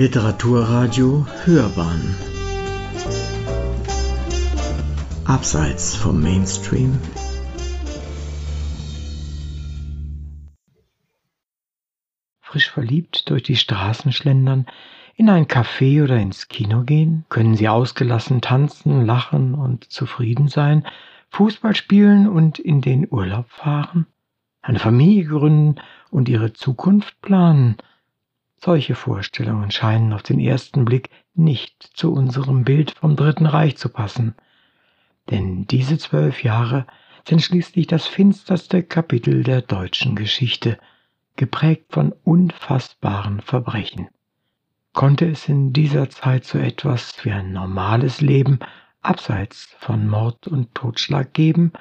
Literaturradio Hörbahn Abseits vom Mainstream Frisch verliebt durch die Straßen schlendern, in ein Café oder ins Kino gehen? Können Sie ausgelassen tanzen, lachen und zufrieden sein, Fußball spielen und in den Urlaub fahren? Eine Familie gründen und ihre Zukunft planen? Solche Vorstellungen scheinen auf den ersten Blick nicht zu unserem Bild vom Dritten Reich zu passen. Denn diese zwölf Jahre sind schließlich das finsterste Kapitel der deutschen Geschichte, geprägt von unfassbaren Verbrechen. Konnte es in dieser Zeit so etwas wie ein normales Leben abseits von Mord und Totschlag geben,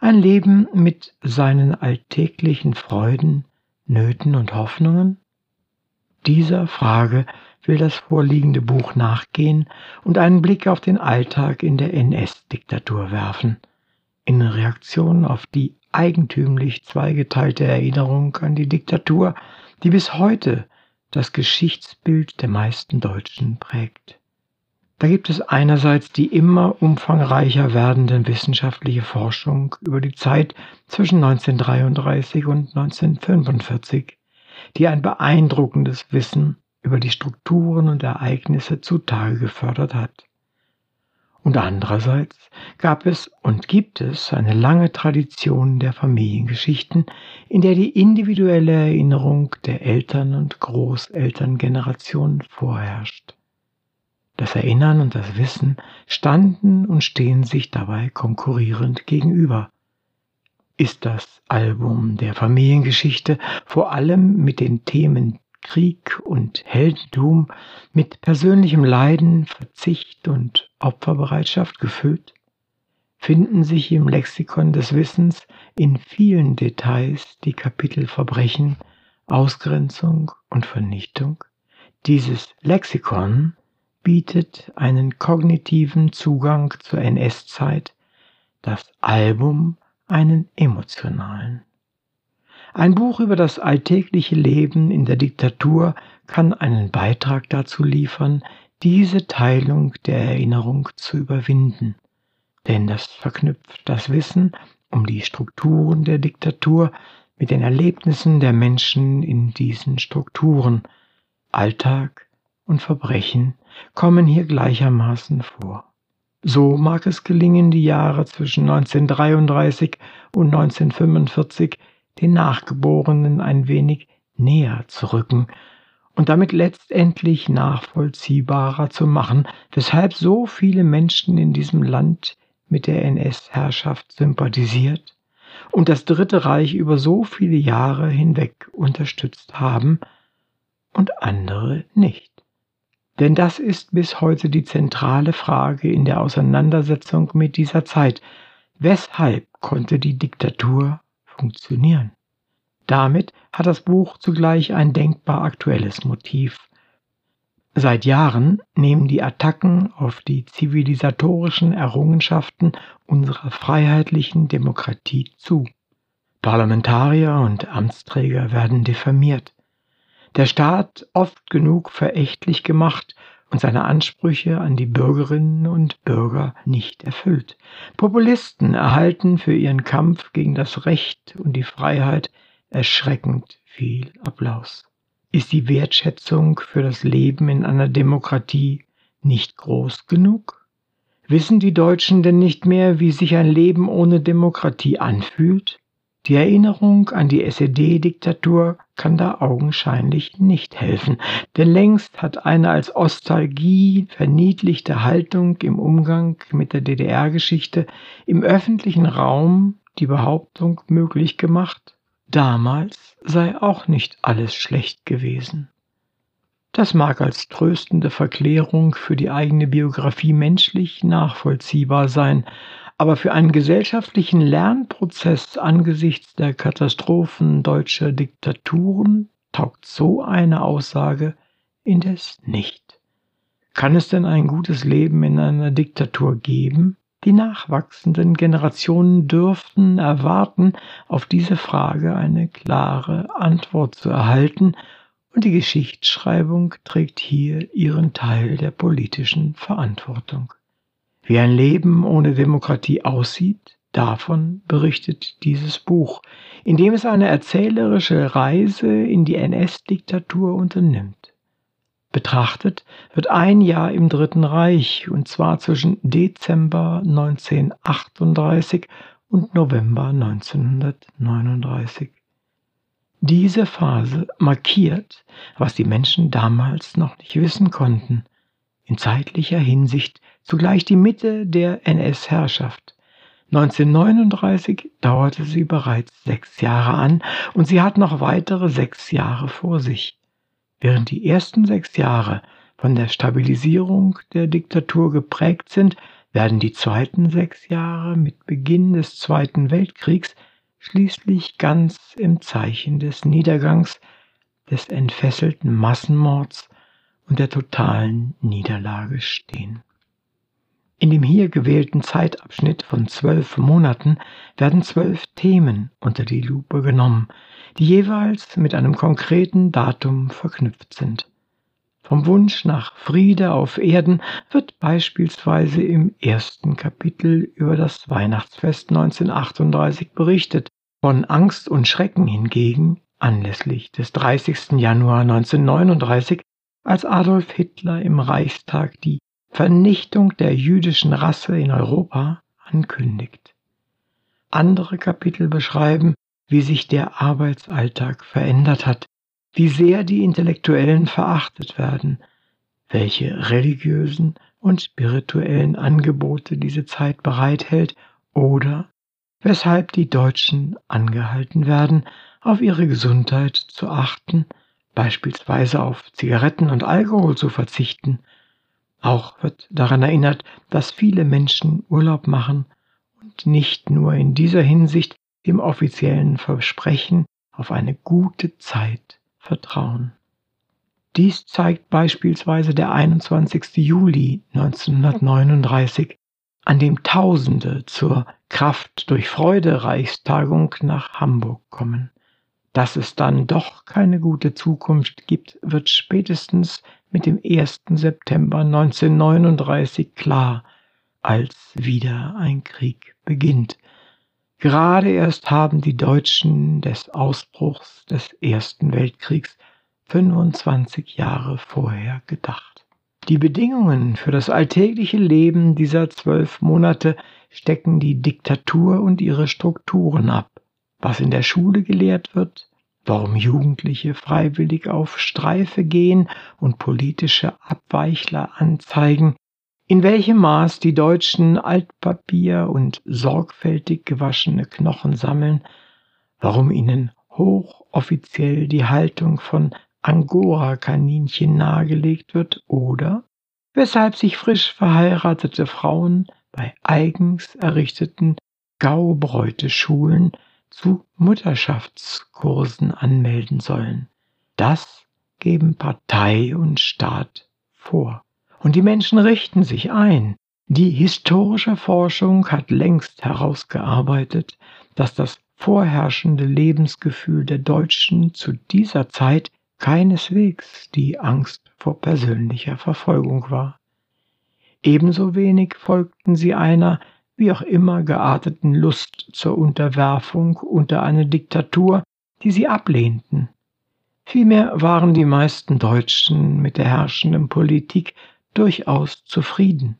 ein Leben mit seinen alltäglichen Freuden, Nöten und Hoffnungen? Dieser Frage will das vorliegende Buch nachgehen und einen Blick auf den Alltag in der NS-Diktatur werfen, in Reaktion auf die eigentümlich zweigeteilte Erinnerung an die Diktatur, die bis heute das Geschichtsbild der meisten Deutschen prägt. Da gibt es einerseits die immer umfangreicher werdende wissenschaftliche Forschung über die Zeit zwischen 1933 und 1945, die ein beeindruckendes Wissen über die Strukturen und Ereignisse zutage gefördert hat. Und andererseits gab es und gibt es eine lange Tradition der Familiengeschichten, in der die individuelle Erinnerung der Eltern- und Großelterngeneration vorherrscht. Das Erinnern und das Wissen standen und stehen sich dabei konkurrierend gegenüber ist das Album der Familiengeschichte vor allem mit den Themen Krieg und Heldentum, mit persönlichem Leiden, Verzicht und Opferbereitschaft gefüllt, finden sich im Lexikon des Wissens in vielen Details die Kapitel Verbrechen, Ausgrenzung und Vernichtung. Dieses Lexikon bietet einen kognitiven Zugang zur NS-Zeit, das Album einen emotionalen. Ein Buch über das alltägliche Leben in der Diktatur kann einen Beitrag dazu liefern, diese Teilung der Erinnerung zu überwinden. Denn das verknüpft das Wissen um die Strukturen der Diktatur mit den Erlebnissen der Menschen in diesen Strukturen. Alltag und Verbrechen kommen hier gleichermaßen vor. So mag es gelingen, die Jahre zwischen 1933 und 1945 den Nachgeborenen ein wenig näher zu rücken und damit letztendlich nachvollziehbarer zu machen, weshalb so viele Menschen in diesem Land mit der NS-Herrschaft sympathisiert und das Dritte Reich über so viele Jahre hinweg unterstützt haben und andere nicht. Denn das ist bis heute die zentrale Frage in der Auseinandersetzung mit dieser Zeit. Weshalb konnte die Diktatur funktionieren? Damit hat das Buch zugleich ein denkbar aktuelles Motiv. Seit Jahren nehmen die Attacken auf die zivilisatorischen Errungenschaften unserer freiheitlichen Demokratie zu. Parlamentarier und Amtsträger werden diffamiert der Staat oft genug verächtlich gemacht und seine Ansprüche an die Bürgerinnen und Bürger nicht erfüllt. Populisten erhalten für ihren Kampf gegen das Recht und die Freiheit erschreckend viel Applaus. Ist die Wertschätzung für das Leben in einer Demokratie nicht groß genug? Wissen die Deutschen denn nicht mehr, wie sich ein Leben ohne Demokratie anfühlt? Die Erinnerung an die SED-Diktatur kann da augenscheinlich nicht helfen, denn längst hat eine als Ostalgie verniedlichte Haltung im Umgang mit der DDR-Geschichte im öffentlichen Raum die Behauptung möglich gemacht, damals sei auch nicht alles schlecht gewesen. Das mag als tröstende Verklärung für die eigene Biografie menschlich nachvollziehbar sein, aber für einen gesellschaftlichen Lernprozess angesichts der Katastrophen deutscher Diktaturen taugt so eine Aussage indes nicht. Kann es denn ein gutes Leben in einer Diktatur geben? Die nachwachsenden Generationen dürften erwarten, auf diese Frage eine klare Antwort zu erhalten, und die Geschichtsschreibung trägt hier ihren Teil der politischen Verantwortung. Wie ein Leben ohne Demokratie aussieht, davon berichtet dieses Buch, in dem es eine erzählerische Reise in die NS-Diktatur unternimmt. Betrachtet wird ein Jahr im Dritten Reich, und zwar zwischen Dezember 1938 und November 1939. Diese Phase markiert, was die Menschen damals noch nicht wissen konnten, in zeitlicher Hinsicht zugleich die Mitte der NS-Herrschaft. 1939 dauerte sie bereits sechs Jahre an und sie hat noch weitere sechs Jahre vor sich. Während die ersten sechs Jahre von der Stabilisierung der Diktatur geprägt sind, werden die zweiten sechs Jahre mit Beginn des Zweiten Weltkriegs schließlich ganz im Zeichen des Niedergangs, des entfesselten Massenmords und der totalen Niederlage stehen. In dem hier gewählten Zeitabschnitt von zwölf Monaten werden zwölf Themen unter die Lupe genommen, die jeweils mit einem konkreten Datum verknüpft sind. Vom Wunsch nach Friede auf Erden wird beispielsweise im ersten Kapitel über das Weihnachtsfest 1938 berichtet, von Angst und Schrecken hingegen anlässlich des 30. Januar 1939, als Adolf Hitler im Reichstag die Vernichtung der jüdischen Rasse in Europa ankündigt. Andere Kapitel beschreiben, wie sich der Arbeitsalltag verändert hat, wie sehr die Intellektuellen verachtet werden, welche religiösen und spirituellen Angebote diese Zeit bereithält oder weshalb die Deutschen angehalten werden, auf ihre Gesundheit zu achten, beispielsweise auf Zigaretten und Alkohol zu verzichten. Auch wird daran erinnert, dass viele Menschen Urlaub machen und nicht nur in dieser Hinsicht dem offiziellen Versprechen auf eine gute Zeit vertrauen. Dies zeigt beispielsweise der 21. Juli 1939, an dem Tausende zur Kraft durch Freude Reichstagung nach Hamburg kommen. Dass es dann doch keine gute Zukunft gibt, wird spätestens mit dem 1. September 1939 klar, als wieder ein Krieg beginnt. Gerade erst haben die Deutschen des Ausbruchs des Ersten Weltkriegs 25 Jahre vorher gedacht. Die Bedingungen für das alltägliche Leben dieser zwölf Monate stecken die Diktatur und ihre Strukturen ab. Was in der Schule gelehrt wird, warum Jugendliche freiwillig auf Streife gehen und politische Abweichler anzeigen, in welchem Maß die Deutschen Altpapier und sorgfältig gewaschene Knochen sammeln, warum ihnen hochoffiziell die Haltung von Angora-Kaninchen nahegelegt wird oder weshalb sich frisch verheiratete Frauen bei eigens errichteten Gaubräuteschulen zu Mutterschaftskursen anmelden sollen. Das geben Partei und Staat vor. Und die Menschen richten sich ein. Die historische Forschung hat längst herausgearbeitet, dass das vorherrschende Lebensgefühl der Deutschen zu dieser Zeit keineswegs die Angst vor persönlicher Verfolgung war. Ebenso wenig folgten sie einer wie auch immer gearteten Lust zur Unterwerfung unter eine Diktatur, die sie ablehnten. Vielmehr waren die meisten Deutschen mit der herrschenden Politik durchaus zufrieden,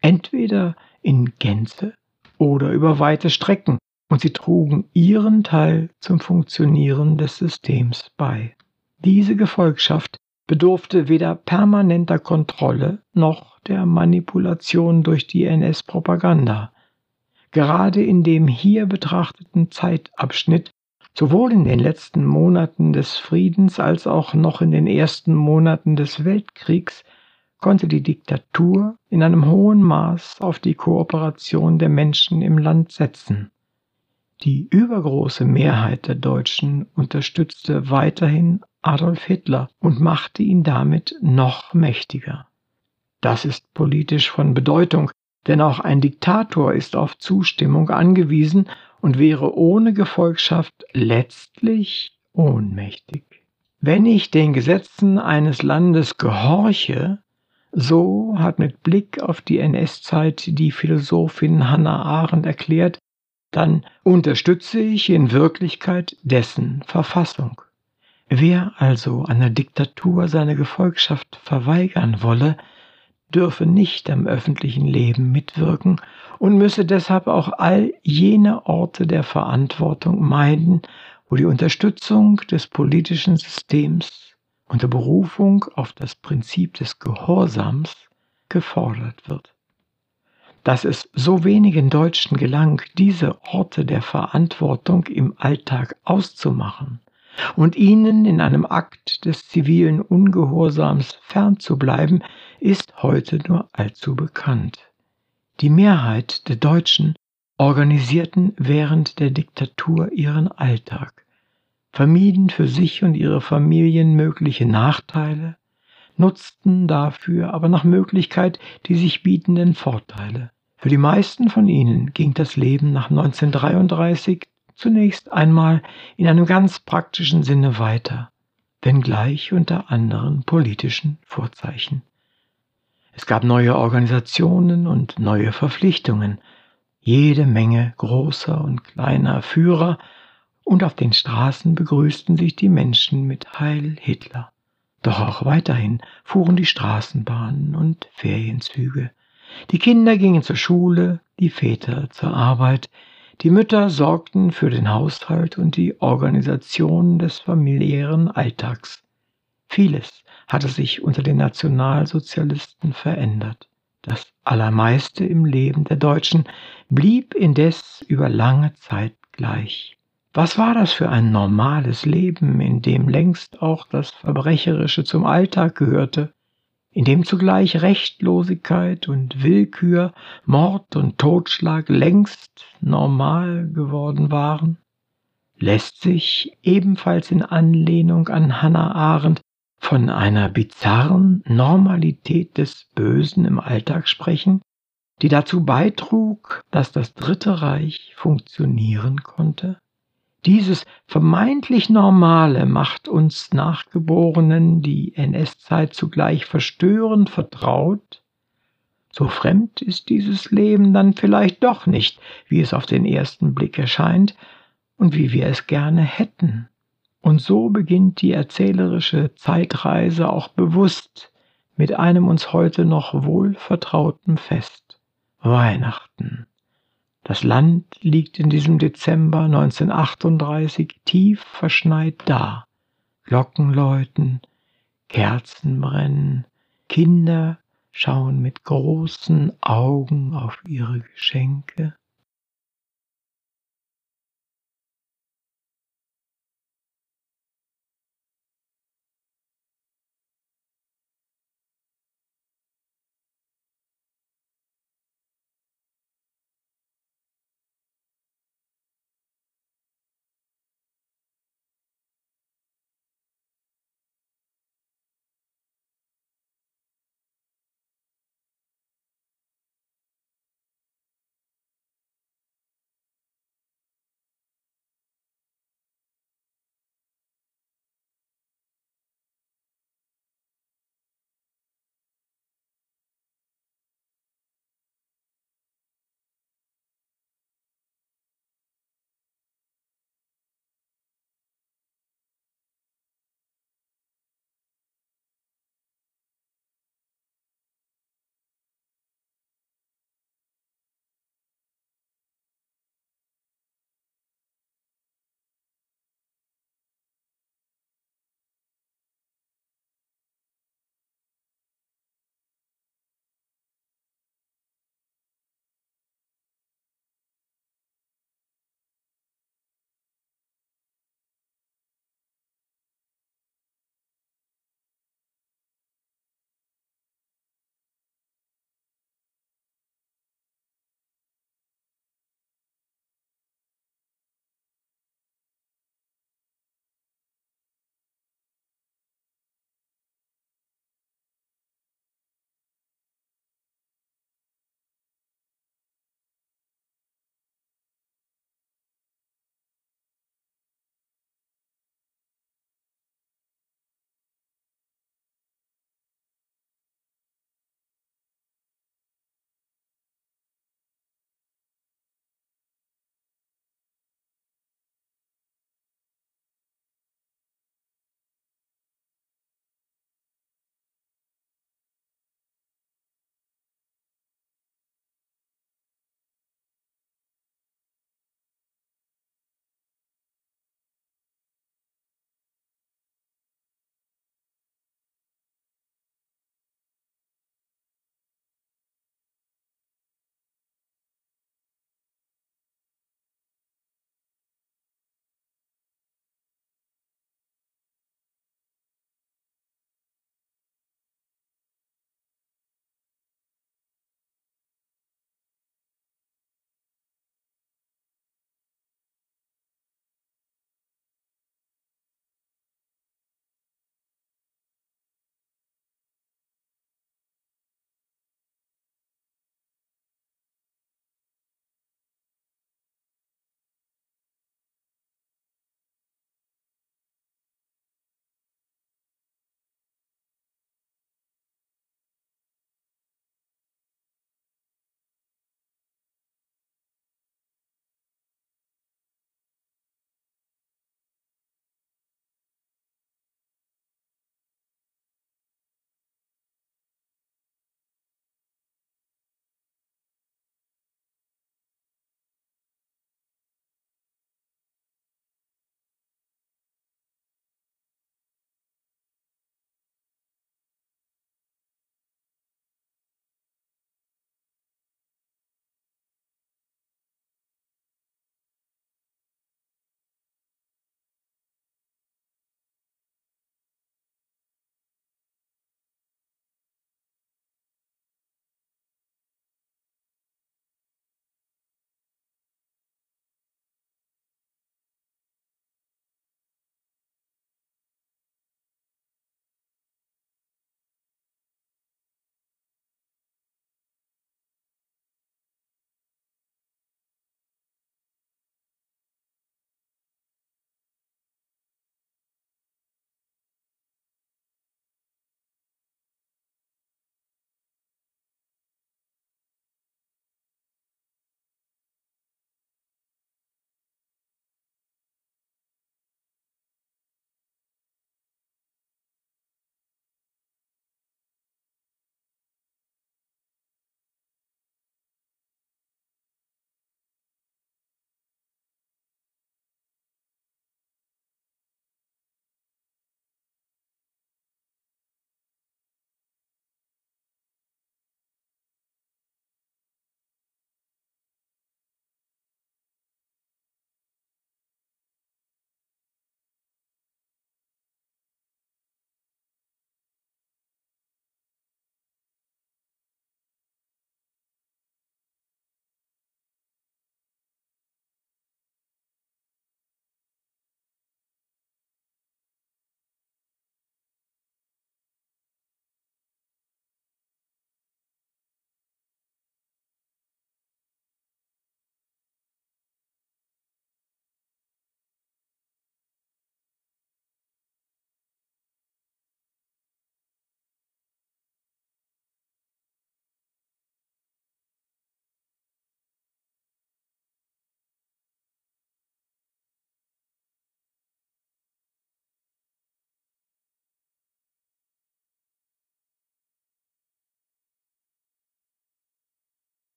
entweder in Gänze oder über weite Strecken, und sie trugen ihren Teil zum Funktionieren des Systems bei. Diese Gefolgschaft bedurfte weder permanenter Kontrolle noch der Manipulation durch die NS-Propaganda. Gerade in dem hier betrachteten Zeitabschnitt, sowohl in den letzten Monaten des Friedens als auch noch in den ersten Monaten des Weltkriegs, konnte die Diktatur in einem hohen Maß auf die Kooperation der Menschen im Land setzen. Die übergroße Mehrheit der Deutschen unterstützte weiterhin Adolf Hitler und machte ihn damit noch mächtiger. Das ist politisch von Bedeutung, denn auch ein Diktator ist auf Zustimmung angewiesen und wäre ohne Gefolgschaft letztlich ohnmächtig. Wenn ich den Gesetzen eines Landes gehorche, so hat mit Blick auf die NS-Zeit die Philosophin Hannah Arendt erklärt, dann unterstütze ich in Wirklichkeit dessen Verfassung. Wer also einer Diktatur seine Gefolgschaft verweigern wolle, dürfe nicht am öffentlichen Leben mitwirken und müsse deshalb auch all jene Orte der Verantwortung meiden, wo die Unterstützung des politischen Systems unter Berufung auf das Prinzip des Gehorsams gefordert wird. Dass es so wenigen Deutschen gelang, diese Orte der Verantwortung im Alltag auszumachen und ihnen in einem Akt des zivilen Ungehorsams fernzubleiben, ist heute nur allzu bekannt. Die Mehrheit der Deutschen organisierten während der Diktatur ihren Alltag, vermieden für sich und ihre Familien mögliche Nachteile, nutzten dafür aber nach Möglichkeit die sich bietenden Vorteile. Für die meisten von ihnen ging das Leben nach 1933 zunächst einmal in einem ganz praktischen Sinne weiter, wenngleich unter anderen politischen Vorzeichen. Es gab neue Organisationen und neue Verpflichtungen, jede Menge großer und kleiner Führer, und auf den Straßen begrüßten sich die Menschen mit Heil Hitler. Doch auch weiterhin fuhren die Straßenbahnen und Ferienzüge. Die Kinder gingen zur Schule, die Väter zur Arbeit, die Mütter sorgten für den Haushalt und die Organisation des familiären Alltags. Vieles hatte sich unter den Nationalsozialisten verändert. Das Allermeiste im Leben der Deutschen blieb indes über lange Zeit gleich. Was war das für ein normales Leben, in dem längst auch das Verbrecherische zum Alltag gehörte? In dem zugleich Rechtlosigkeit und Willkür, Mord und Totschlag längst normal geworden waren? Lässt sich ebenfalls in Anlehnung an Hannah Arendt von einer bizarren Normalität des Bösen im Alltag sprechen, die dazu beitrug, dass das Dritte Reich funktionieren konnte? Dieses vermeintlich Normale macht uns Nachgeborenen die NS-Zeit zugleich verstörend vertraut. So fremd ist dieses Leben dann vielleicht doch nicht, wie es auf den ersten Blick erscheint und wie wir es gerne hätten. Und so beginnt die erzählerische Zeitreise auch bewusst mit einem uns heute noch wohl vertrauten Fest Weihnachten. Das Land liegt in diesem Dezember 1938 tief verschneit da. Glocken läuten, Kerzen brennen, Kinder schauen mit großen Augen auf ihre Geschenke.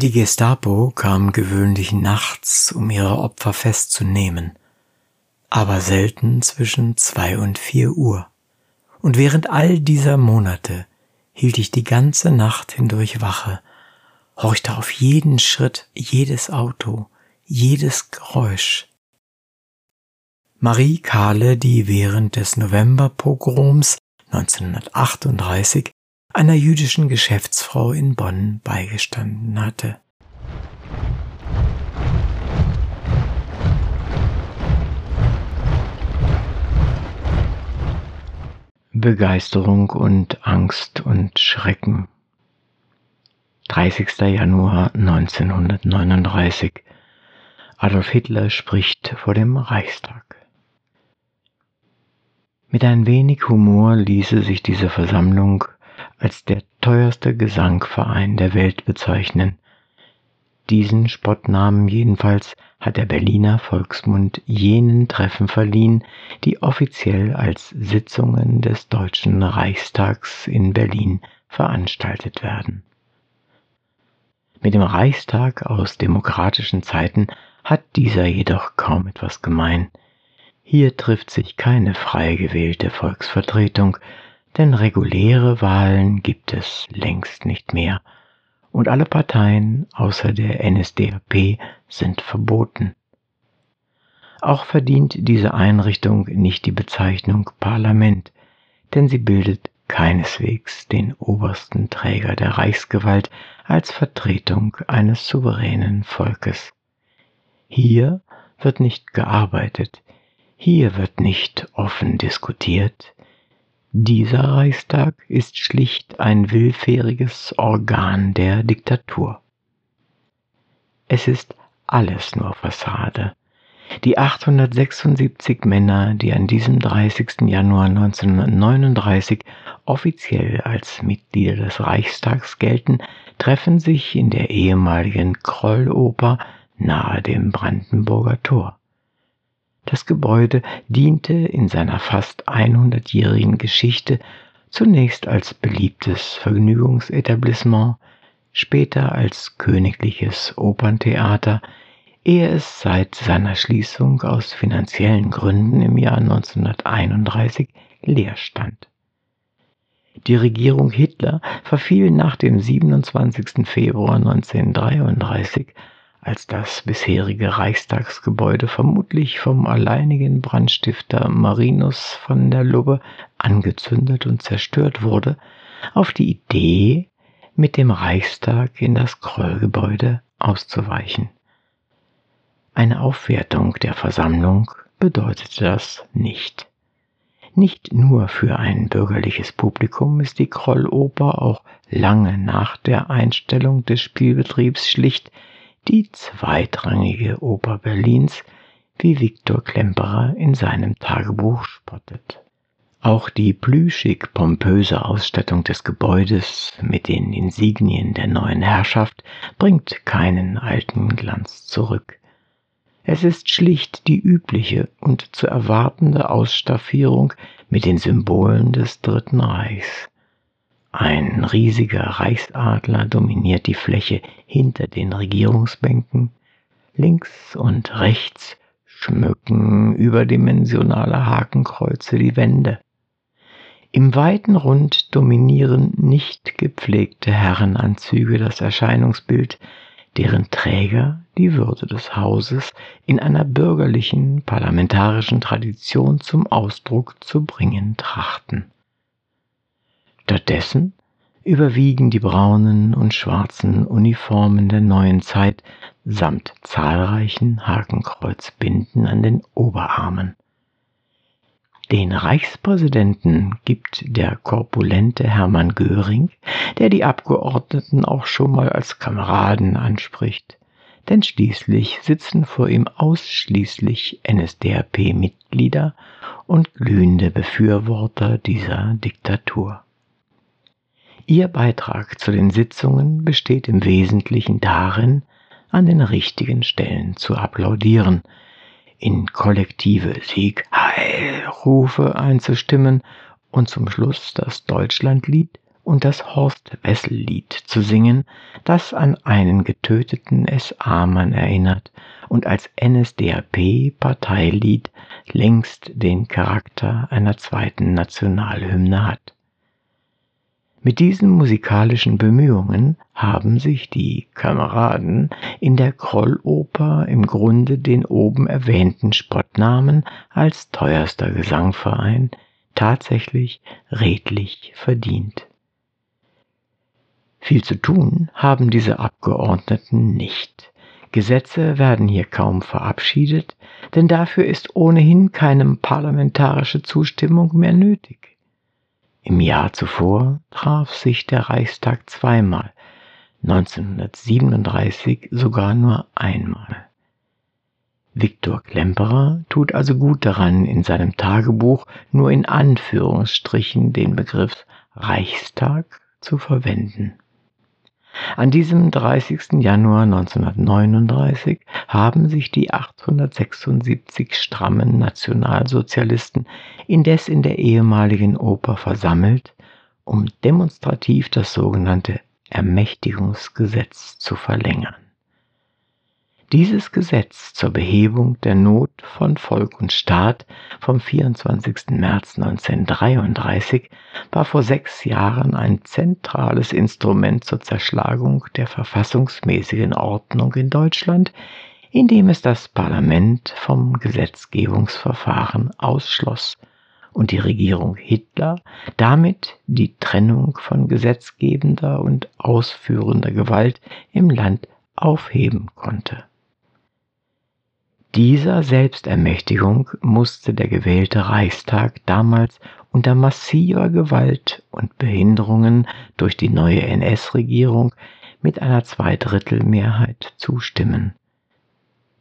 Die Gestapo kam gewöhnlich nachts, um ihre Opfer festzunehmen, aber selten zwischen zwei und vier Uhr. Und während all dieser Monate hielt ich die ganze Nacht hindurch Wache, horchte auf jeden Schritt, jedes Auto, jedes Geräusch. Marie Kahle, die während des Novemberpogroms 1938 einer jüdischen Geschäftsfrau in Bonn beigestanden hatte. Begeisterung und Angst und Schrecken. 30. Januar 1939. Adolf Hitler spricht vor dem Reichstag. Mit ein wenig Humor ließe sich diese Versammlung als der teuerste Gesangverein der Welt bezeichnen. Diesen Spottnamen jedenfalls hat der Berliner Volksmund jenen Treffen verliehen, die offiziell als Sitzungen des Deutschen Reichstags in Berlin veranstaltet werden. Mit dem Reichstag aus demokratischen Zeiten hat dieser jedoch kaum etwas gemein. Hier trifft sich keine frei gewählte Volksvertretung, denn reguläre Wahlen gibt es längst nicht mehr und alle Parteien außer der NSDAP sind verboten. Auch verdient diese Einrichtung nicht die Bezeichnung Parlament, denn sie bildet keineswegs den obersten Träger der Reichsgewalt als Vertretung eines souveränen Volkes. Hier wird nicht gearbeitet, hier wird nicht offen diskutiert, dieser Reichstag ist schlicht ein willfähriges Organ der Diktatur. Es ist alles nur Fassade. Die 876 Männer, die an diesem 30. Januar 1939 offiziell als Mitglieder des Reichstags gelten, treffen sich in der ehemaligen Krolloper nahe dem Brandenburger Tor. Das Gebäude diente in seiner fast 100-jährigen Geschichte zunächst als beliebtes Vergnügungsetablissement, später als königliches Operntheater, ehe es seit seiner Schließung aus finanziellen Gründen im Jahr 1931 leer stand. Die Regierung Hitler verfiel nach dem 27. Februar 1933 als das bisherige Reichstagsgebäude vermutlich vom alleinigen Brandstifter Marinus von der Lubbe angezündet und zerstört wurde, auf die Idee, mit dem Reichstag in das Krollgebäude auszuweichen. Eine Aufwertung der Versammlung bedeutete das nicht. Nicht nur für ein bürgerliches Publikum ist die Krolloper auch lange nach der Einstellung des Spielbetriebs schlicht die zweitrangige Oper Berlins, wie Viktor Klemperer in seinem Tagebuch spottet. Auch die plüschig pompöse Ausstattung des Gebäudes mit den Insignien der neuen Herrschaft bringt keinen alten Glanz zurück. Es ist schlicht die übliche und zu erwartende Ausstaffierung mit den Symbolen des Dritten Reichs. Ein riesiger Reichsadler dominiert die Fläche hinter den Regierungsbänken. Links und rechts schmücken überdimensionale Hakenkreuze die Wände. Im weiten Rund dominieren nicht gepflegte Herrenanzüge das Erscheinungsbild, deren Träger die Würde des Hauses in einer bürgerlichen parlamentarischen Tradition zum Ausdruck zu bringen trachten. Stattdessen überwiegen die braunen und schwarzen Uniformen der neuen Zeit samt zahlreichen Hakenkreuzbinden an den Oberarmen. Den Reichspräsidenten gibt der korpulente Hermann Göring, der die Abgeordneten auch schon mal als Kameraden anspricht, denn schließlich sitzen vor ihm ausschließlich NSDAP-Mitglieder und glühende Befürworter dieser Diktatur. Ihr Beitrag zu den Sitzungen besteht im Wesentlichen darin, an den richtigen Stellen zu applaudieren, in kollektive Sieg-Heil-Rufe einzustimmen und zum Schluss das Deutschlandlied und das Horst-Wessel-Lied zu singen, das an einen getöteten SA-Mann erinnert und als NSDAP-Parteilied längst den Charakter einer zweiten Nationalhymne hat. Mit diesen musikalischen Bemühungen haben sich die Kameraden in der Krolloper im Grunde den oben erwähnten Spottnamen als teuerster Gesangverein tatsächlich redlich verdient. Viel zu tun haben diese Abgeordneten nicht. Gesetze werden hier kaum verabschiedet, denn dafür ist ohnehin keine parlamentarische Zustimmung mehr nötig. Im Jahr zuvor traf sich der Reichstag zweimal, 1937 sogar nur einmal. Viktor Klemperer tut also gut daran, in seinem Tagebuch nur in Anführungsstrichen den Begriff Reichstag zu verwenden. An diesem 30. Januar 1939 haben sich die 876 strammen Nationalsozialisten indes in der ehemaligen Oper versammelt, um demonstrativ das sogenannte Ermächtigungsgesetz zu verlängern. Dieses Gesetz zur Behebung der Not von Volk und Staat vom 24. März 1933 war vor sechs Jahren ein zentrales Instrument zur Zerschlagung der verfassungsmäßigen Ordnung in Deutschland, indem es das Parlament vom Gesetzgebungsverfahren ausschloss und die Regierung Hitler damit die Trennung von gesetzgebender und ausführender Gewalt im Land aufheben konnte. Dieser Selbstermächtigung musste der gewählte Reichstag damals unter massiver Gewalt und Behinderungen durch die neue NS-Regierung mit einer Zweidrittelmehrheit zustimmen.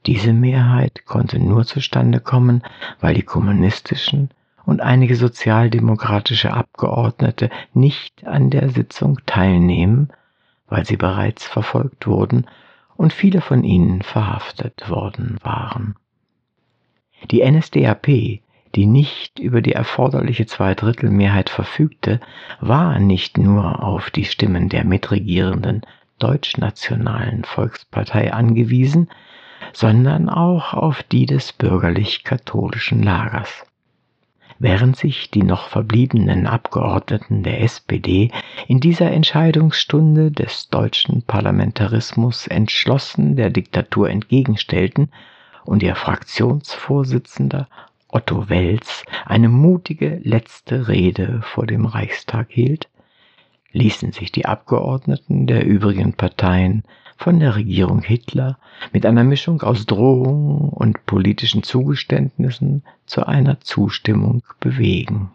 Diese Mehrheit konnte nur zustande kommen, weil die kommunistischen und einige sozialdemokratische Abgeordnete nicht an der Sitzung teilnehmen, weil sie bereits verfolgt wurden und viele von ihnen verhaftet worden waren. Die NSDAP, die nicht über die erforderliche Zweidrittelmehrheit verfügte, war nicht nur auf die Stimmen der mitregierenden deutschnationalen Volkspartei angewiesen, sondern auch auf die des bürgerlich-katholischen Lagers. Während sich die noch verbliebenen Abgeordneten der SPD in dieser Entscheidungsstunde des deutschen Parlamentarismus entschlossen der Diktatur entgegenstellten und ihr Fraktionsvorsitzender Otto Wels eine mutige letzte Rede vor dem Reichstag hielt, ließen sich die Abgeordneten der übrigen Parteien von der Regierung Hitler mit einer Mischung aus Drohungen und politischen Zugeständnissen zu einer Zustimmung bewegen.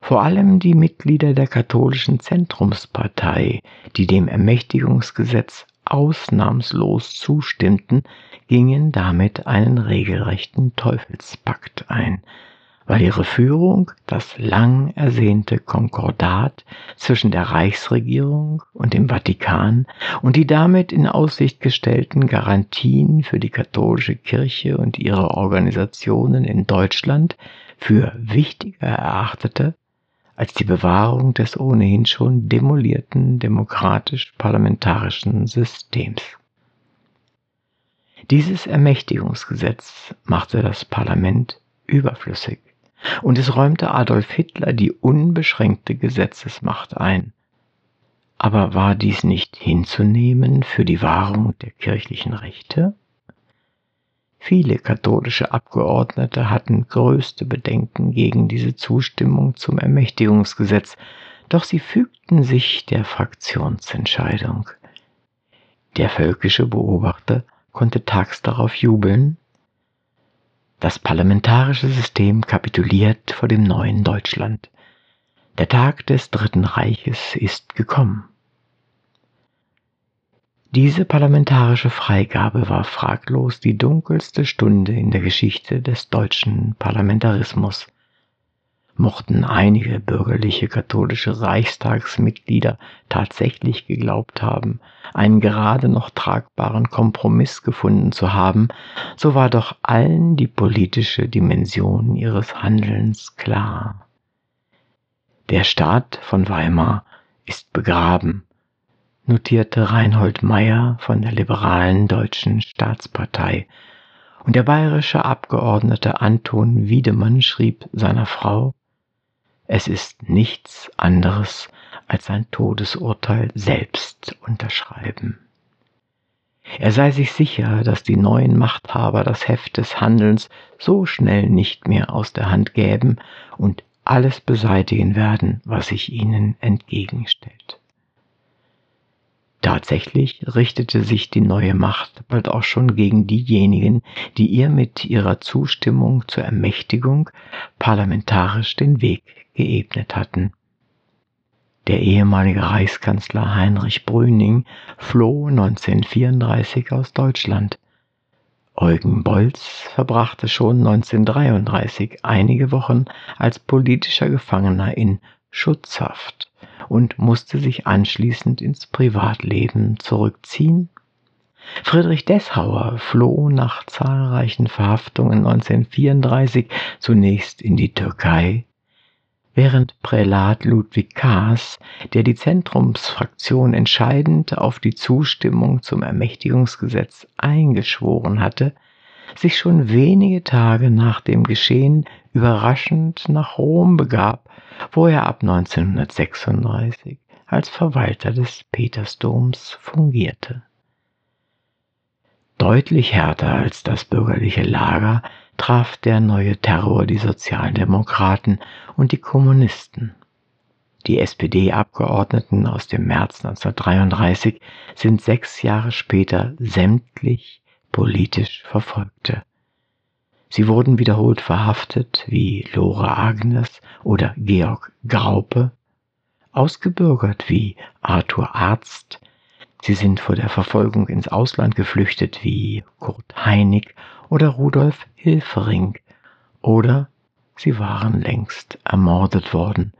Vor allem die Mitglieder der katholischen Zentrumspartei, die dem Ermächtigungsgesetz ausnahmslos zustimmten, gingen damit einen regelrechten Teufelspakt ein, weil ihre Führung das lang ersehnte Konkordat zwischen der Reichsregierung und dem Vatikan und die damit in Aussicht gestellten Garantien für die katholische Kirche und ihre Organisationen in Deutschland für wichtiger erachtete als die Bewahrung des ohnehin schon demolierten demokratisch-parlamentarischen Systems. Dieses Ermächtigungsgesetz machte das Parlament überflüssig und es räumte Adolf Hitler die unbeschränkte Gesetzesmacht ein. Aber war dies nicht hinzunehmen für die Wahrung der kirchlichen Rechte? Viele katholische Abgeordnete hatten größte Bedenken gegen diese Zustimmung zum Ermächtigungsgesetz, doch sie fügten sich der Fraktionsentscheidung. Der völkische Beobachter konnte tags darauf jubeln, das parlamentarische System kapituliert vor dem neuen Deutschland. Der Tag des Dritten Reiches ist gekommen. Diese parlamentarische Freigabe war fraglos die dunkelste Stunde in der Geschichte des deutschen Parlamentarismus mochten einige bürgerliche katholische Reichstagsmitglieder tatsächlich geglaubt haben, einen gerade noch tragbaren Kompromiss gefunden zu haben, so war doch allen die politische Dimension ihres Handelns klar. Der Staat von Weimar ist begraben, notierte Reinhold Meyer von der liberalen Deutschen Staatspartei, und der bayerische Abgeordnete Anton Wiedemann schrieb seiner Frau, es ist nichts anderes als ein Todesurteil selbst unterschreiben. Er sei sich sicher, dass die neuen Machthaber das Heft des Handelns so schnell nicht mehr aus der Hand gäben und alles beseitigen werden, was sich ihnen entgegenstellt. Tatsächlich richtete sich die neue Macht bald auch schon gegen diejenigen, die ihr mit ihrer Zustimmung zur Ermächtigung parlamentarisch den Weg geebnet hatten. Der ehemalige Reichskanzler Heinrich Brüning floh 1934 aus Deutschland. Eugen Bolz verbrachte schon 1933 einige Wochen als politischer Gefangener in Schutzhaft und musste sich anschließend ins Privatleben zurückziehen. Friedrich Dessauer floh nach zahlreichen Verhaftungen 1934 zunächst in die Türkei, während Prälat Ludwig Kaas, der die Zentrumsfraktion entscheidend auf die Zustimmung zum Ermächtigungsgesetz eingeschworen hatte, sich schon wenige Tage nach dem Geschehen überraschend nach Rom begab, wo er ab 1936 als Verwalter des Petersdoms fungierte. Deutlich härter als das bürgerliche Lager traf der neue Terror die Sozialdemokraten und die Kommunisten. Die SPD-Abgeordneten aus dem März 1933 sind sechs Jahre später sämtlich politisch Verfolgte. Sie wurden wiederholt verhaftet, wie Lore Agnes oder Georg Graupe, ausgebürgert wie Arthur Arzt, sie sind vor der Verfolgung ins Ausland geflüchtet wie Kurt Heinig oder Rudolf Hilfering oder sie waren längst ermordet worden,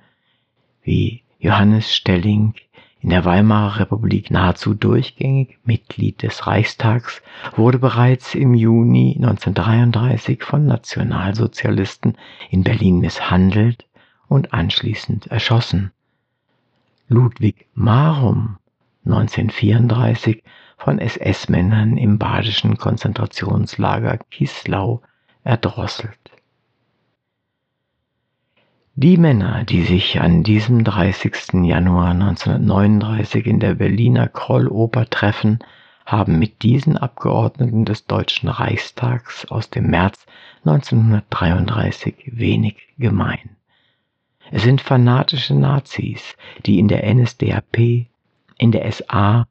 wie Johannes Stelling in der Weimarer Republik nahezu durchgängig Mitglied des Reichstags, wurde bereits im Juni 1933 von Nationalsozialisten in Berlin misshandelt und anschließend erschossen. Ludwig Marum 1934 von SS-Männern im badischen Konzentrationslager Kislau erdrosselt. Die Männer, die sich an diesem 30. Januar 1939 in der Berliner Krolloper treffen, haben mit diesen Abgeordneten des Deutschen Reichstags aus dem März 1933 wenig gemein. Es sind fanatische Nazis, die in der NSDAP, in der SA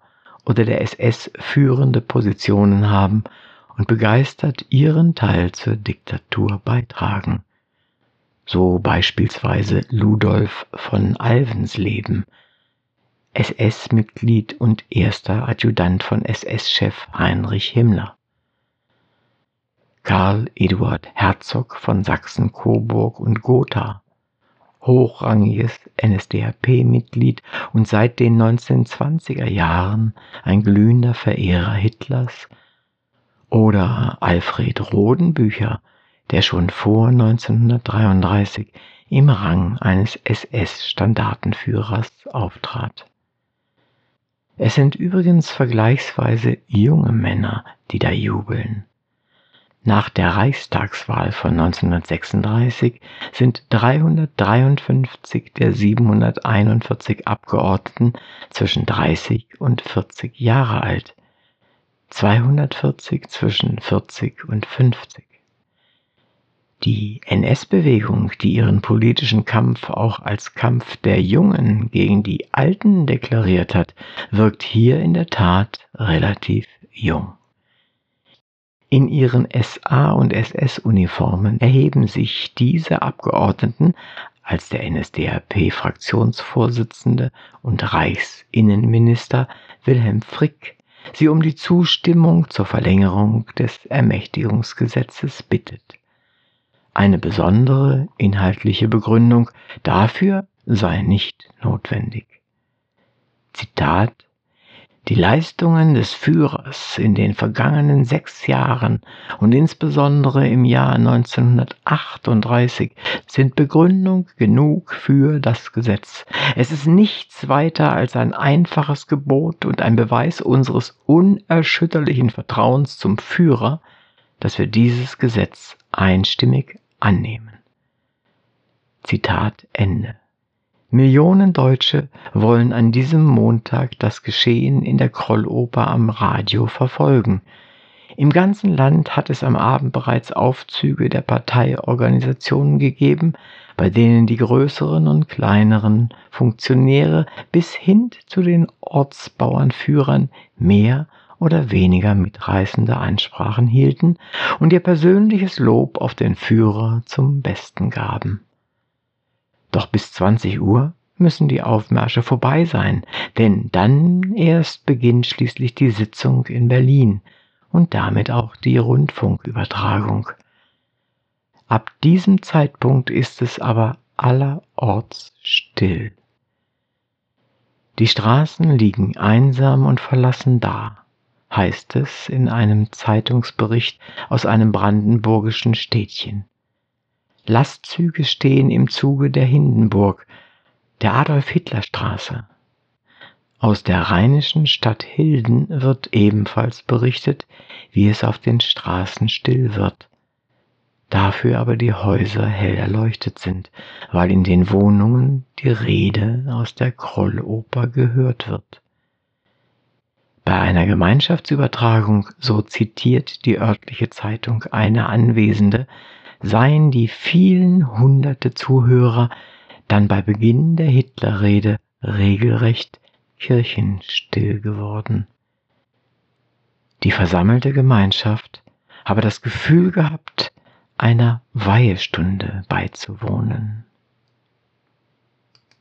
oder der SS führende Positionen haben und begeistert ihren Teil zur Diktatur beitragen. So beispielsweise Ludolf von Alvensleben, SS-Mitglied und erster Adjutant von SS-Chef Heinrich Himmler. Karl Eduard Herzog von Sachsen-Coburg und Gotha, hochrangiges NSDAP-Mitglied und seit den 1920er Jahren ein glühender Verehrer Hitlers, oder Alfred Rodenbücher, der schon vor 1933 im Rang eines SS-Standartenführers auftrat. Es sind übrigens vergleichsweise junge Männer, die da jubeln. Nach der Reichstagswahl von 1936 sind 353 der 741 Abgeordneten zwischen 30 und 40 Jahre alt, 240 zwischen 40 und 50. Die NS-Bewegung, die ihren politischen Kampf auch als Kampf der Jungen gegen die Alten deklariert hat, wirkt hier in der Tat relativ jung. In ihren SA- und SS-Uniformen erheben sich diese Abgeordneten als der NSDAP-Fraktionsvorsitzende und Reichsinnenminister Wilhelm Frick sie um die Zustimmung zur Verlängerung des Ermächtigungsgesetzes bittet. Eine besondere inhaltliche Begründung dafür sei nicht notwendig. Zitat Die Leistungen des Führers in den vergangenen sechs Jahren und insbesondere im Jahr 1938 sind Begründung genug für das Gesetz. Es ist nichts weiter als ein einfaches Gebot und ein Beweis unseres unerschütterlichen Vertrauens zum Führer, dass wir dieses Gesetz einstimmig annehmen. Zitat Ende. Millionen Deutsche wollen an diesem Montag das Geschehen in der Krolloper am Radio verfolgen. Im ganzen Land hat es am Abend bereits Aufzüge der Parteiorganisationen gegeben, bei denen die größeren und kleineren Funktionäre bis hin zu den Ortsbauernführern mehr oder weniger mitreißende Ansprachen hielten und ihr persönliches Lob auf den Führer zum Besten gaben. Doch bis 20 Uhr müssen die Aufmärsche vorbei sein, denn dann erst beginnt schließlich die Sitzung in Berlin und damit auch die Rundfunkübertragung. Ab diesem Zeitpunkt ist es aber allerorts still. Die Straßen liegen einsam und verlassen da, heißt es in einem Zeitungsbericht aus einem brandenburgischen Städtchen. Lastzüge stehen im Zuge der Hindenburg, der Adolf-Hitler-Straße. Aus der rheinischen Stadt Hilden wird ebenfalls berichtet, wie es auf den Straßen still wird. Dafür aber die Häuser hell erleuchtet sind, weil in den Wohnungen die Rede aus der Krolloper gehört wird. Bei einer Gemeinschaftsübertragung, so zitiert die örtliche Zeitung eine Anwesende, seien die vielen hunderte Zuhörer dann bei Beginn der Hitlerrede regelrecht kirchenstill geworden. Die versammelte Gemeinschaft habe das Gefühl gehabt, einer Weihestunde beizuwohnen.